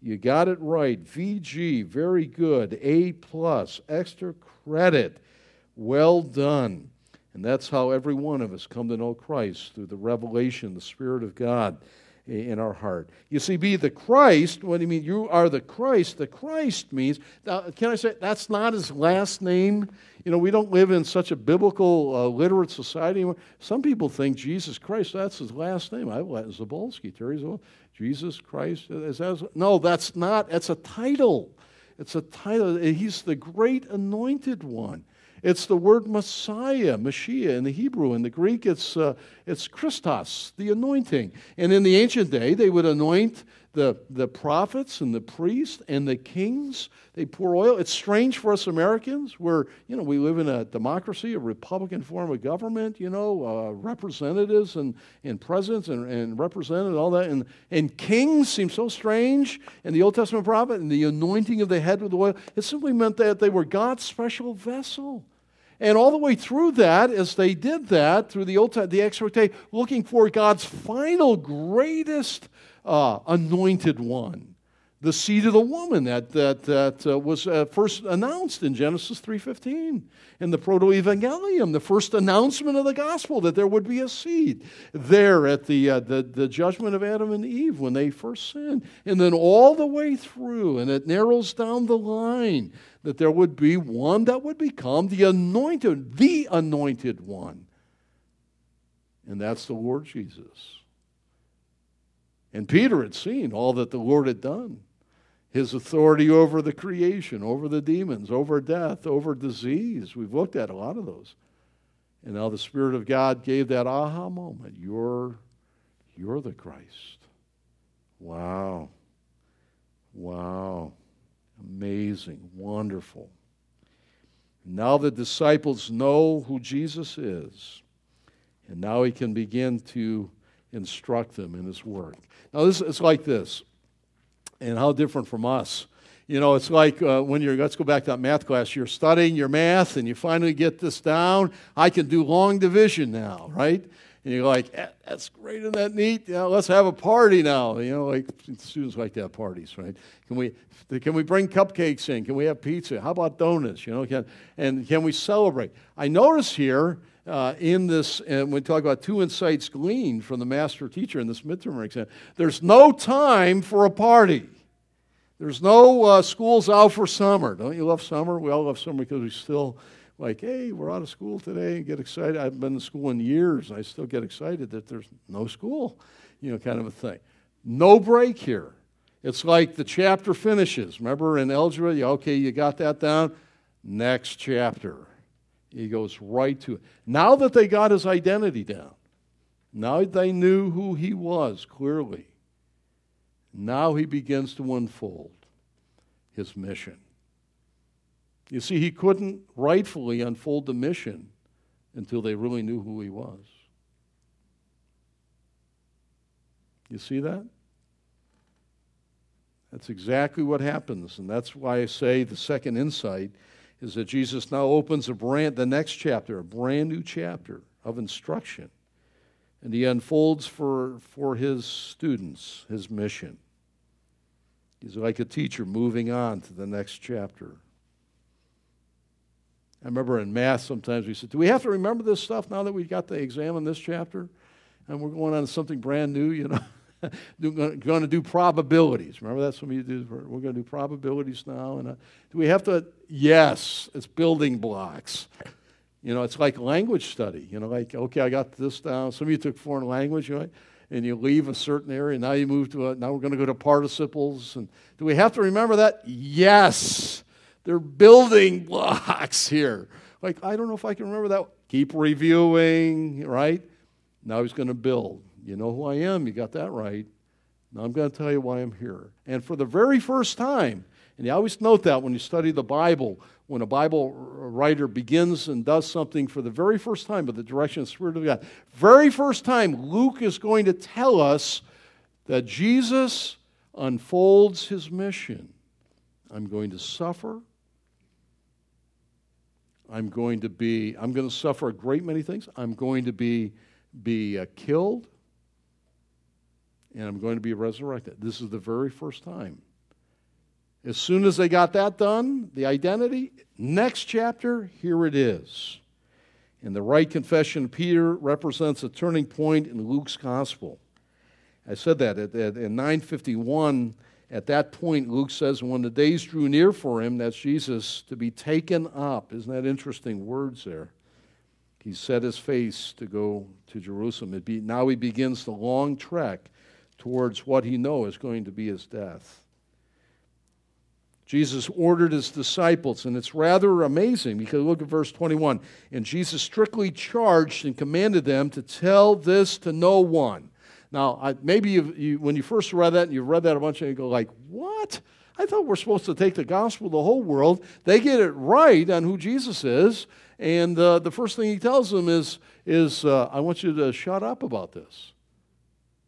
You got it right. VG, very good. A plus, extra credit. Well done. And that's how every one of us come to know Christ through the revelation, the Spirit of God in our heart. You see, be the Christ, what do you mean? You are the Christ. The Christ means, now, can I say, that's not his last name. You know, we don't live in such a biblical, uh, literate society anymore. Some people think Jesus Christ, that's his last name. I Latin Zabolski, Terry's Jesus Christ. Is that, no, that's not. It's a title. It's a title. He's the great anointed one. It's the word Messiah, Mashiach in the Hebrew. In the Greek, it's, uh, it's Christos, the anointing. And in the ancient day, they would anoint the, the prophets and the priests and the kings. They pour oil. It's strange for us Americans where, you know, we live in a democracy, a Republican form of government, you know, uh, representatives and, and presidents and, and representatives, all that. And, and kings seem so strange. And the Old Testament prophet and the anointing of the head with oil, it simply meant that they were God's special vessel. And all the way through that, as they did that, through the Old Testament, the exhortation, looking for God's final, greatest uh, anointed one, the seed of the woman that, that, that uh, was uh, first announced in Genesis 3.15 in the proto-evangelium, the first announcement of the gospel that there would be a seed there at the, uh, the, the judgment of Adam and Eve when they first sinned. And then all the way through, and it narrows down the line that there would be one that would become the anointed, the anointed one. And that's the Lord Jesus. And Peter had seen all that the Lord had done his authority over the creation, over the demons, over death, over disease. We've looked at a lot of those. And now the Spirit of God gave that aha moment. You're, you're the Christ. Wow. Wow. Amazing. Wonderful. Now the disciples know who Jesus is. And now he can begin to instruct them in his work. Now, this is like this, and how different from us. You know, it's like uh, when you're, let's go back to that math class, you're studying your math and you finally get this down. I can do long division now, right? And you're like, eh, that's great and that neat. Know, let's have a party now. You know, like students like to have parties, right? Can we, can we bring cupcakes in? Can we have pizza? How about donuts? You know, can, and can we celebrate? I notice here uh, in this, and we talk about two insights gleaned from the master teacher in this midterm exam, there's no time for a party. There's no uh, school's out for summer. Don't you love summer? We all love summer because we still like, hey, we're out of school today and get excited. I've been in school in years. I still get excited that there's no school, you know, kind of a thing. No break here. It's like the chapter finishes. Remember in algebra, you, okay, you got that down? Next chapter. He goes right to it. Now that they got his identity down, now they knew who he was clearly, now he begins to unfold his mission. You see, he couldn't rightfully unfold the mission until they really knew who he was. You see that? That's exactly what happens. And that's why I say the second insight is that Jesus now opens a brand, the next chapter, a brand new chapter of instruction. And he unfolds for, for his students his mission. He's like a teacher moving on to the next chapter. I remember in math sometimes we said, Do we have to remember this stuff now that we've got to examine this chapter? And we're going on to something brand new, you know? *laughs* *laughs* going to do probabilities. Remember that's what we do. We're going to do probabilities now. And uh, do we have to? Yes, it's building blocks. You know, it's like language study. You know, like okay, I got this down. Some of you took foreign language, know, and you leave a certain area. Now you move to a. Now we're going to go to participles. And do we have to remember that? Yes. They're building *laughs* blocks here. Like, I don't know if I can remember that. Keep reviewing, right? Now he's going to build. You know who I am. You got that right. Now I'm going to tell you why I'm here. And for the very first time, and you always note that when you study the Bible, when a Bible writer begins and does something for the very first time by the direction of the Spirit of God, very first time, Luke is going to tell us that Jesus unfolds his mission. I'm going to suffer. I'm going to be, I'm going to suffer a great many things. I'm going to be, be uh, killed, and I'm going to be resurrected. This is the very first time. As soon as they got that done, the identity, next chapter, here it is. And the right confession of Peter represents a turning point in Luke's gospel. I said that at, at, in 951 at that point, Luke says, when the days drew near for him, that's Jesus, to be taken up. Isn't that interesting words there? He set his face to go to Jerusalem. Be, now he begins the long trek towards what he knows is going to be his death. Jesus ordered his disciples, and it's rather amazing because look at verse 21. And Jesus strictly charged and commanded them to tell this to no one. Now, I, maybe you, when you first read that and you've read that a bunch, and you go like, "What? I thought we're supposed to take the gospel to the whole world." They get it right on who Jesus is, and uh, the first thing he tells them is, "Is uh, I want you to shut up about this."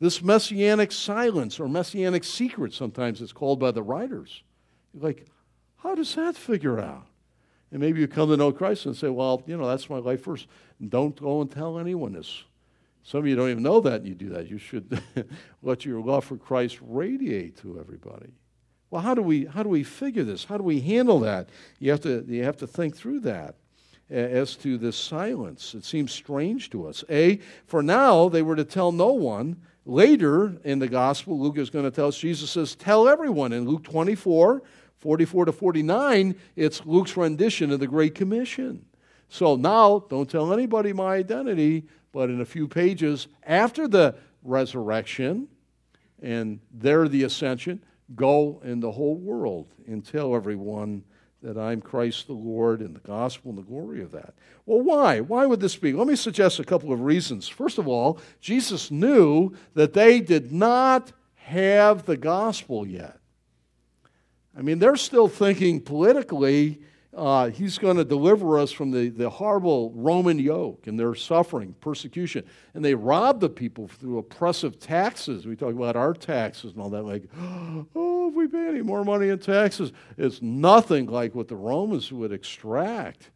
This messianic silence or messianic secret, sometimes it's called by the writers. You're like, how does that figure out? And maybe you come to know Christ and say, well, you know, that's my life first. Don't go and tell anyone this. Some of you don't even know that you do that. You should *laughs* let your love for Christ radiate to everybody. Well, how do we how do we figure this? How do we handle that? You have to you have to think through that as to this silence. It seems strange to us. A, for now they were to tell no one. Later in the gospel, Luke is going to tell us, Jesus says, tell everyone. In Luke 24, 44 to 49, it's Luke's rendition of the Great Commission. So now, don't tell anybody my identity but in a few pages after the resurrection and there the ascension, go in the whole world and tell everyone that I'm Christ the Lord and the gospel and the glory of that. Well, why? Why would this be? Let me suggest a couple of reasons. First of all, Jesus knew that they did not have the gospel yet. I mean, they're still thinking politically uh, he's going to deliver us from the, the horrible Roman yoke and their suffering, persecution. And they rob the people through oppressive taxes. We talk about our taxes and all that, like, *gasps* oh, if we pay any more money in taxes, it's nothing like what the Romans would extract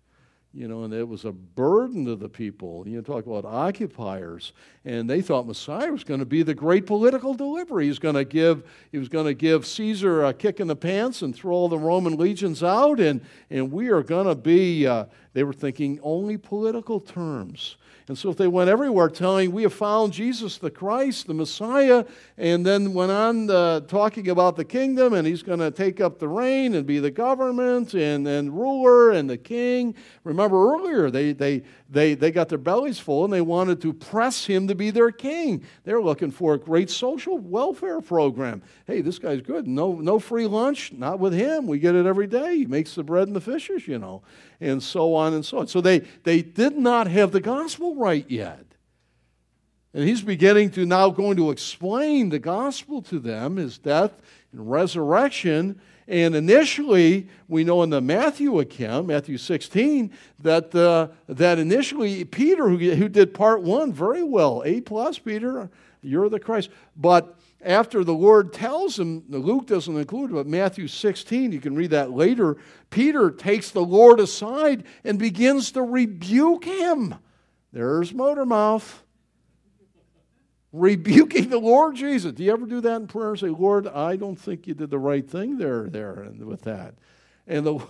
you know, and it was a burden to the people. You know, talk about occupiers, and they thought Messiah was going to be the great political deliverer. He was going to give, he was going to give Caesar a kick in the pants and throw all the Roman legions out, and, and we are going to be, uh, they were thinking only political terms. And so if they went everywhere telling, we have found Jesus the Christ, the Messiah, and then went on uh, talking about the kingdom, and he's going to take up the reign and be the government and, and ruler and the king. Remember earlier, they, they, they, they got their bellies full and they wanted to press him to be their king. They're looking for a great social welfare program. Hey, this guy's good. No, no free lunch, not with him. We get it every day. He makes the bread and the fishes, you know and so on and so on. So they, they did not have the gospel right yet. And he's beginning to now going to explain the gospel to them, his death and resurrection. And initially, we know in the Matthew account, Matthew 16, that, uh, that initially Peter, who, who did part one very well, A plus, Peter, you're the Christ. But after the Lord tells him, Luke doesn't include it, but Matthew 16, you can read that later, Peter takes the Lord aside and begins to rebuke him. There's motor mouth. Rebuking the Lord Jesus. Do you ever do that in prayer and say, Lord, I don't think you did the right thing there, there, and with that? And the,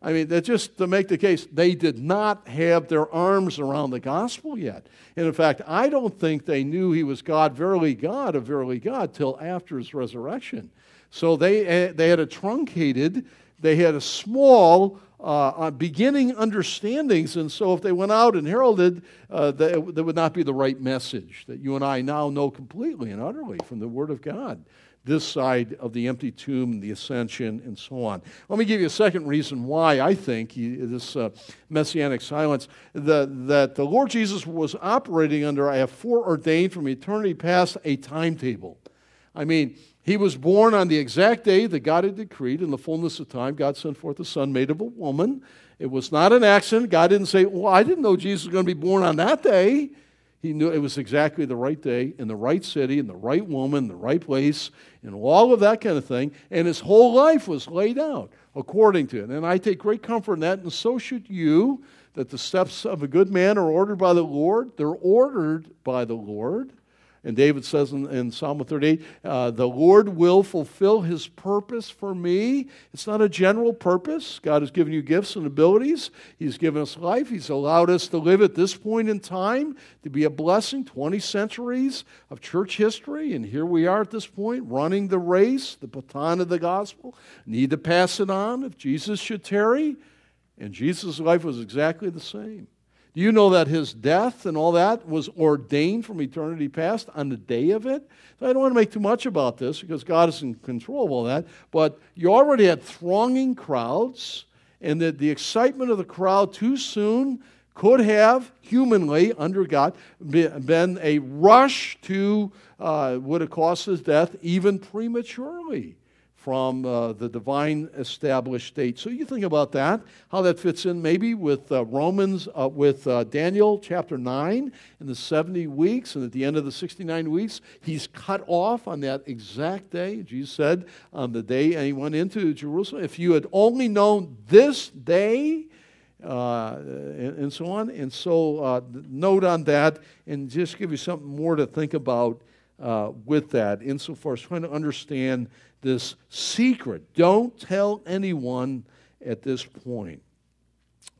I mean, that's just to make the case, they did not have their arms around the gospel yet. And in fact, I don't think they knew he was God, verily God, of verily God, till after his resurrection. So they, eh, they had a truncated, they had a small uh, uh, beginning understandings. And so if they went out and heralded, uh, that, that would not be the right message that you and I now know completely and utterly from the Word of God this side of the empty tomb the ascension and so on. Let me give you a second reason why I think he, this uh, messianic silence, the, that the Lord Jesus was operating under, I have foreordained from eternity past, a timetable. I mean, he was born on the exact day that God had decreed. In the fullness of time, God sent forth a son made of a woman. It was not an accident. God didn't say, Well, I didn't know Jesus was going to be born on that day. He knew it was exactly the right day, in the right city, in the right woman, the right place, and all of that kind of thing. And his whole life was laid out according to it. And I take great comfort in that, and so should you, that the steps of a good man are ordered by the Lord. They're ordered by the Lord. And David says in, in Psalm 38, uh, The Lord will fulfill his purpose for me. It's not a general purpose. God has given you gifts and abilities. He's given us life. He's allowed us to live at this point in time to be a blessing 20 centuries of church history. And here we are at this point, running the race, the baton of the gospel. Need to pass it on if Jesus should tarry. And Jesus' life was exactly the same. Do you know that his death and all that was ordained from eternity past on the day of it? So I don't want to make too much about this because God is in control of all that. But you already had thronging crowds, and that the excitement of the crowd too soon could have, humanly, under God, been a rush to uh, would have caused his death even prematurely from uh, the divine established state. So you think about that, how that fits in maybe with uh, Romans, uh, with uh, Daniel chapter 9 in the 70 weeks, and at the end of the 69 weeks, he's cut off on that exact day. Jesus said on the day and he went into Jerusalem, if you had only known this day, uh, and, and, so on. And so, uh, note on that, and just give you something more to think about with that, insofar as trying to understand this secret. Don't tell anyone at this point.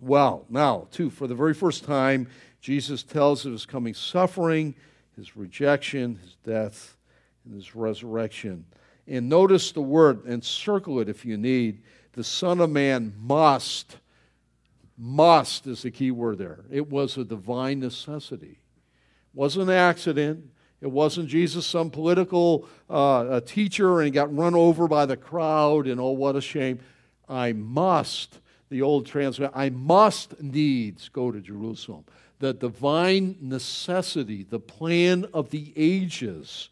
Well, now, too, for the very first time, Jesus tells of his coming suffering, his rejection, his death, and his resurrection. And notice the word, and circle it if you need. The Son of Man must, must is the key word there. It was a divine necessity. It wasn't an accident. It wasn't Jesus, some political uh, teacher, and got run over by the crowd, and oh, what a shame. I must, the old translation, I must needs go to Jerusalem. The divine necessity, the plan of the ages,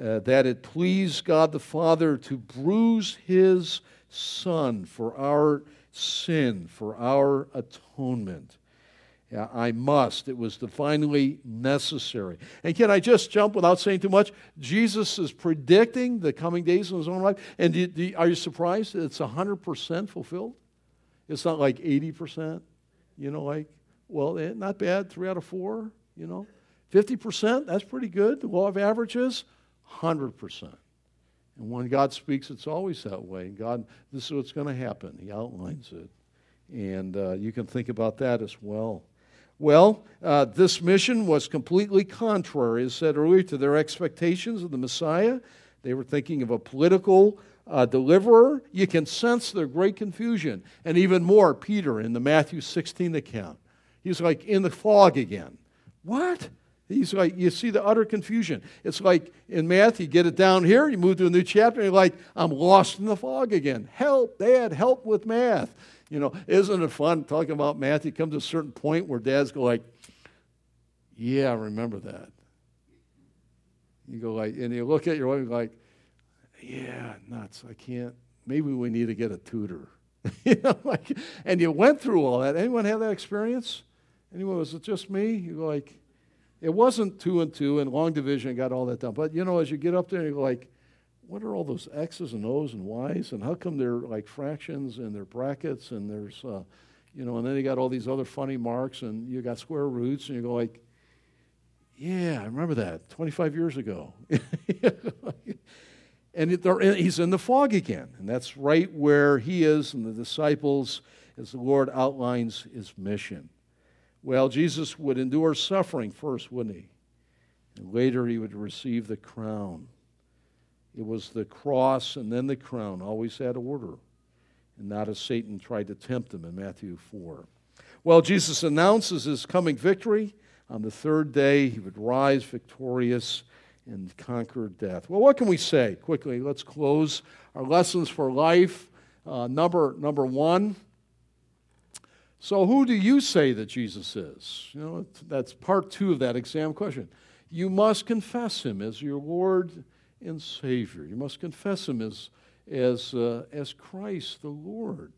uh, that it pleased God the Father to bruise his Son for our sin, for our atonement. Yeah, I must. It was divinely necessary. And can I just jump without saying too much? Jesus is predicting the coming days in his own life. And do, do, are you surprised that it's 100% fulfilled? It's not like 80%, you know, like, well, eh, not bad, three out of four, you know. 50%, that's pretty good. The law of averages, 100%. And when God speaks, it's always that way. God, this is what's going to happen. He outlines it. And uh, you can think about that as well. Well, uh, this mission was completely contrary, as said earlier, to their expectations of the Messiah. They were thinking of a political uh, deliverer. You can sense their great confusion. And even more, Peter in the Matthew 16 account. He's like in the fog again. What? He's like, you see the utter confusion. It's like in math, you get it down here, you move to a new chapter, and you're like, I'm lost in the fog again. Help, Dad, help with math. You know, isn't it fun talking about math? You come to a certain point where dads go like, yeah, I remember that. You go like, and you look at your wife and like, yeah, nuts. I can't. Maybe we need to get a tutor. *laughs* you know, like, and you went through all that. Anyone have that experience? Anyone? Was it just me? You go like, it wasn't two and two and long division got all that done. But you know, as you get up there, you go like, what are all those X's and O's and Y's and how come they're like fractions and they're brackets and there's, uh, you know, and then you got all these other funny marks and you got square roots and you go like, Yeah, I remember that 25 years ago. *laughs* and it, he's in the fog again. And that's right where he is and the disciples as the Lord outlines his mission. Well, Jesus would endure suffering first, wouldn't he? And later he would receive the crown. It was the cross and then the crown, always had order, and not as Satan tried to tempt him in Matthew 4. Well, Jesus announces his coming victory. On the third day, he would rise victorious and conquer death. Well, what can we say? Quickly, let's close our lessons for life. Uh, number, number one, so, who do you say that Jesus is? You know, that's part two of that exam question. You must confess him as your Lord and Savior. You must confess him as, as, uh, as Christ the Lord.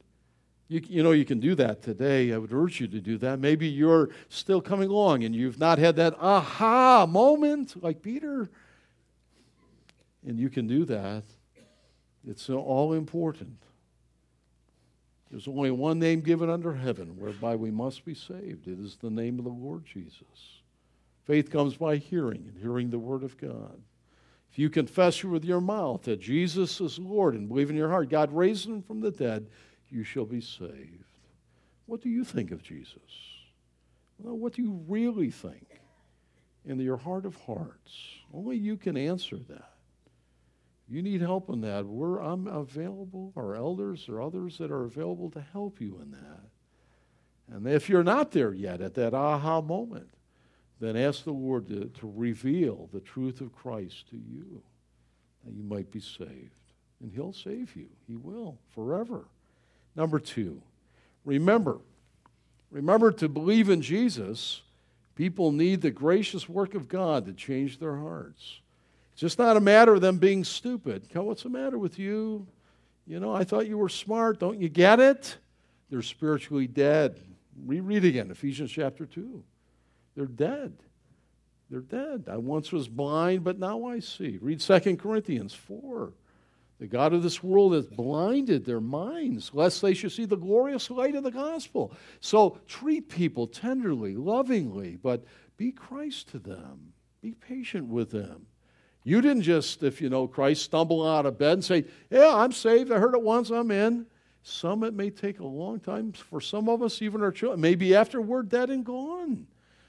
You, you know, you can do that today. I would urge you to do that. Maybe you're still coming along and you've not had that aha moment like Peter. And you can do that. It's all important. There's only one name given under heaven whereby we must be saved. It is the name of the Lord Jesus. Faith comes by hearing, and hearing the Word of God. If you confess with your mouth that Jesus is Lord and believe in your heart God raised him from the dead, you shall be saved. What do you think of Jesus? Well, what do you really think in your heart of hearts? Only you can answer that you need help in that, we're, I'm available, our elders or others that are available to help you in that. And if you're not there yet at that aha moment, then ask the Lord to, to reveal the truth of Christ to you, that you might be saved. And He'll save you. He will, forever. Number two, remember, remember to believe in Jesus. People need the gracious work of God to change their hearts. It's just not a matter of them being stupid. What's the matter with you? You know, I thought you were smart. Don't you get it? They're spiritually dead. Reread again, Ephesians chapter 2. They're dead. They're dead. I once was blind, but now I see. Read 2 Corinthians 4. The God of this world has blinded their minds, lest they should see the glorious light of the gospel. So treat people tenderly, lovingly, but be Christ to them. Be patient with them. You didn't just, if you know Christ, stumble out of bed and say, Yeah, I'm saved. I heard it once, I'm in. Some, it may take a long time. For some of us, even our children, maybe after we're dead and gone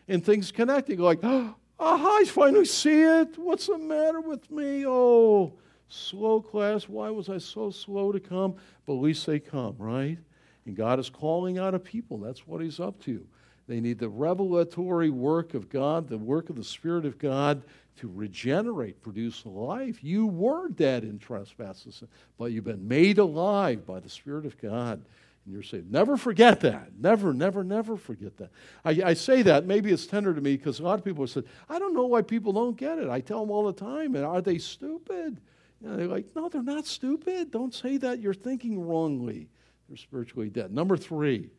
and things connecting, like, *gasps* oh, I finally see it. What's the matter with me? Oh, slow class. Why was I so slow to come? But at least they come, right? And God is calling out a people. That's what He's up to. They need the revelatory work of God, the work of the Spirit of God to regenerate, produce life. You were dead in trespasses, but you've been made alive by the Spirit of God. And you're saved. Never forget that. Never, never, never forget that. I, I say that. Maybe it's tender to me because a lot of people have said, I don't know why people don't get it. I tell them all the time, and are they stupid? And they're like, no, they're not stupid. Don't say that. You're thinking wrongly. They're spiritually dead. Number three.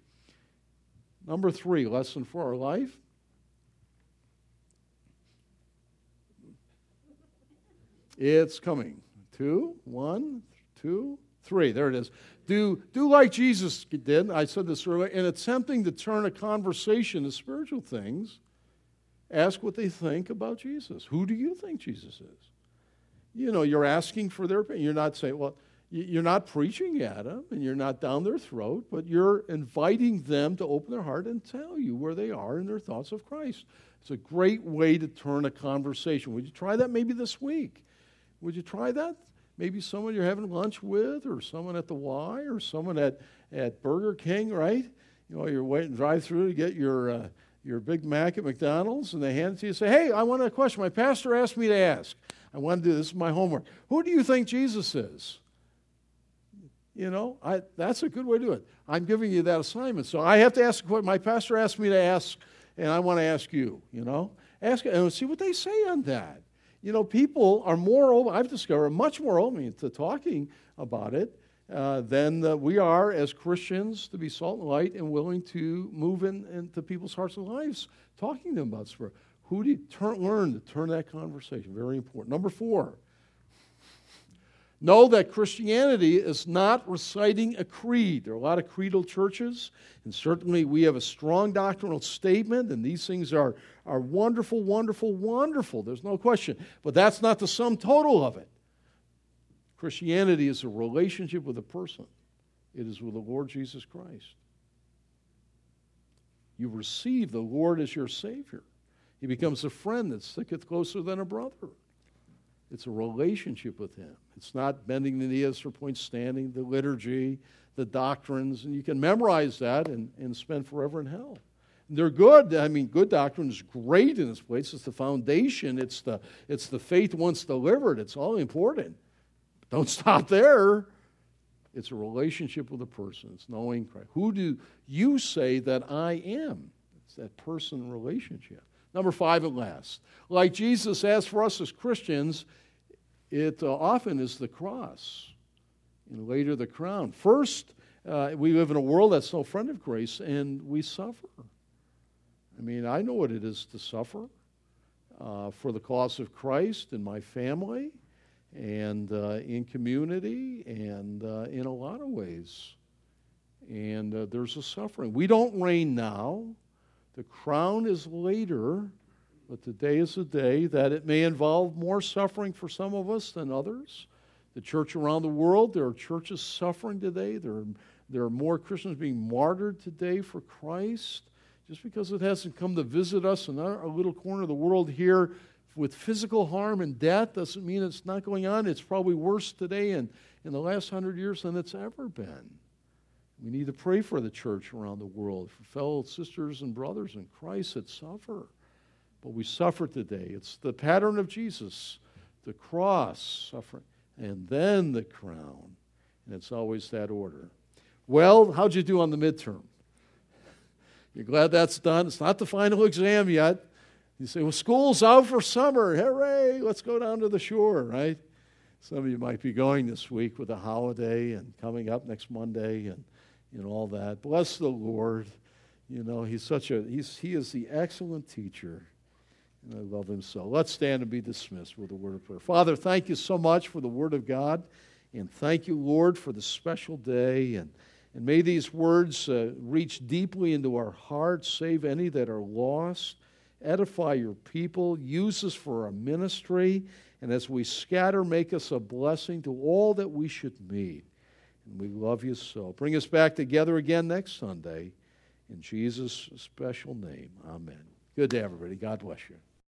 Number three, lesson for our life It's coming. Two, one, two, three. There it is. Do, do like Jesus did. I said this earlier. In attempting to turn a conversation to spiritual things, ask what they think about Jesus. Who do you think Jesus is? You know, you're asking for their opinion. You're not saying, well, you're not preaching at them and you're not down their throat, but you're inviting them to open their heart and tell you where they are in their thoughts of Christ. It's a great way to turn a conversation. Would you try that maybe this week? Would you try that? Maybe someone you're having lunch with, or someone at the Y, or someone at, at Burger King, right? You know, you're waiting drive through to get your, uh, your Big Mac at McDonald's, and they hand it to you and say, Hey, I want a question. My pastor asked me to ask. I want to do this. is my homework. Who do you think Jesus is? You know, I, that's a good way to do it. I'm giving you that assignment. So I have to ask a question. My pastor asked me to ask, and I want to ask you, you know. Ask and see what they say on that you know, people are more open, I've discovered, much more open to talking about it uh, than we are as Christians to be salt and light and willing to move in, into people's hearts and lives, talking to them about spirit. Who do you turn, learn to turn that conversation? Very important. Number four, Know that Christianity is not reciting a creed. There are a lot of creedal churches, and certainly we have a strong doctrinal statement, and these things are, are wonderful, wonderful, wonderful. There's no question. But that's not the sum total of it. Christianity is a relationship with a person, it is with the Lord Jesus Christ. You receive the Lord as your Savior. He becomes a friend that sticketh closer than a brother. It's a relationship with Him. It's not bending the knees for point standing, the liturgy, the doctrines, and you can memorize that and, and spend forever in hell. And they're good. I mean, good doctrine is great in this place. It's the foundation. It's the it's the faith once delivered. It's all important. But don't *laughs* stop there. It's a relationship with a person. It's knowing Christ. Who do you say that I am? It's that person relationship. Number five at last. Like Jesus asked for us as Christians, it uh, often is the cross and later the crown. First, uh, we live in a world that's no friend of grace and we suffer. I mean, I know what it is to suffer uh, for the cause of Christ in my family and uh, in community and uh, in a lot of ways. And uh, there's a suffering. We don't reign now, the crown is later. But today is a day that it may involve more suffering for some of us than others. The church around the world, there are churches suffering today. There are, there are more Christians being martyred today for Christ. Just because it hasn't come to visit us in our little corner of the world here with physical harm and death doesn't mean it's not going on. It's probably worse today and in the last hundred years than it's ever been. We need to pray for the church around the world, for fellow sisters and brothers in Christ that suffer. But we suffer today. It's the pattern of Jesus the cross, suffering, and then the crown. And it's always that order. Well, how'd you do on the midterm? You're glad that's done. It's not the final exam yet. You say, well, school's out for summer. Hooray, let's go down to the shore, right? Some of you might be going this week with a holiday and coming up next Monday and, and all that. Bless the Lord. You know, he's such a, he's, he is the excellent teacher. And I love him so. Let's stand and be dismissed with a word of prayer. Father, thank you so much for the word of God. And thank you, Lord, for the special day. And, and may these words uh, reach deeply into our hearts, save any that are lost, edify your people, use us for our ministry. And as we scatter, make us a blessing to all that we should meet. And we love you so. Bring us back together again next Sunday. In Jesus' special name, amen. Good day, everybody. God bless you.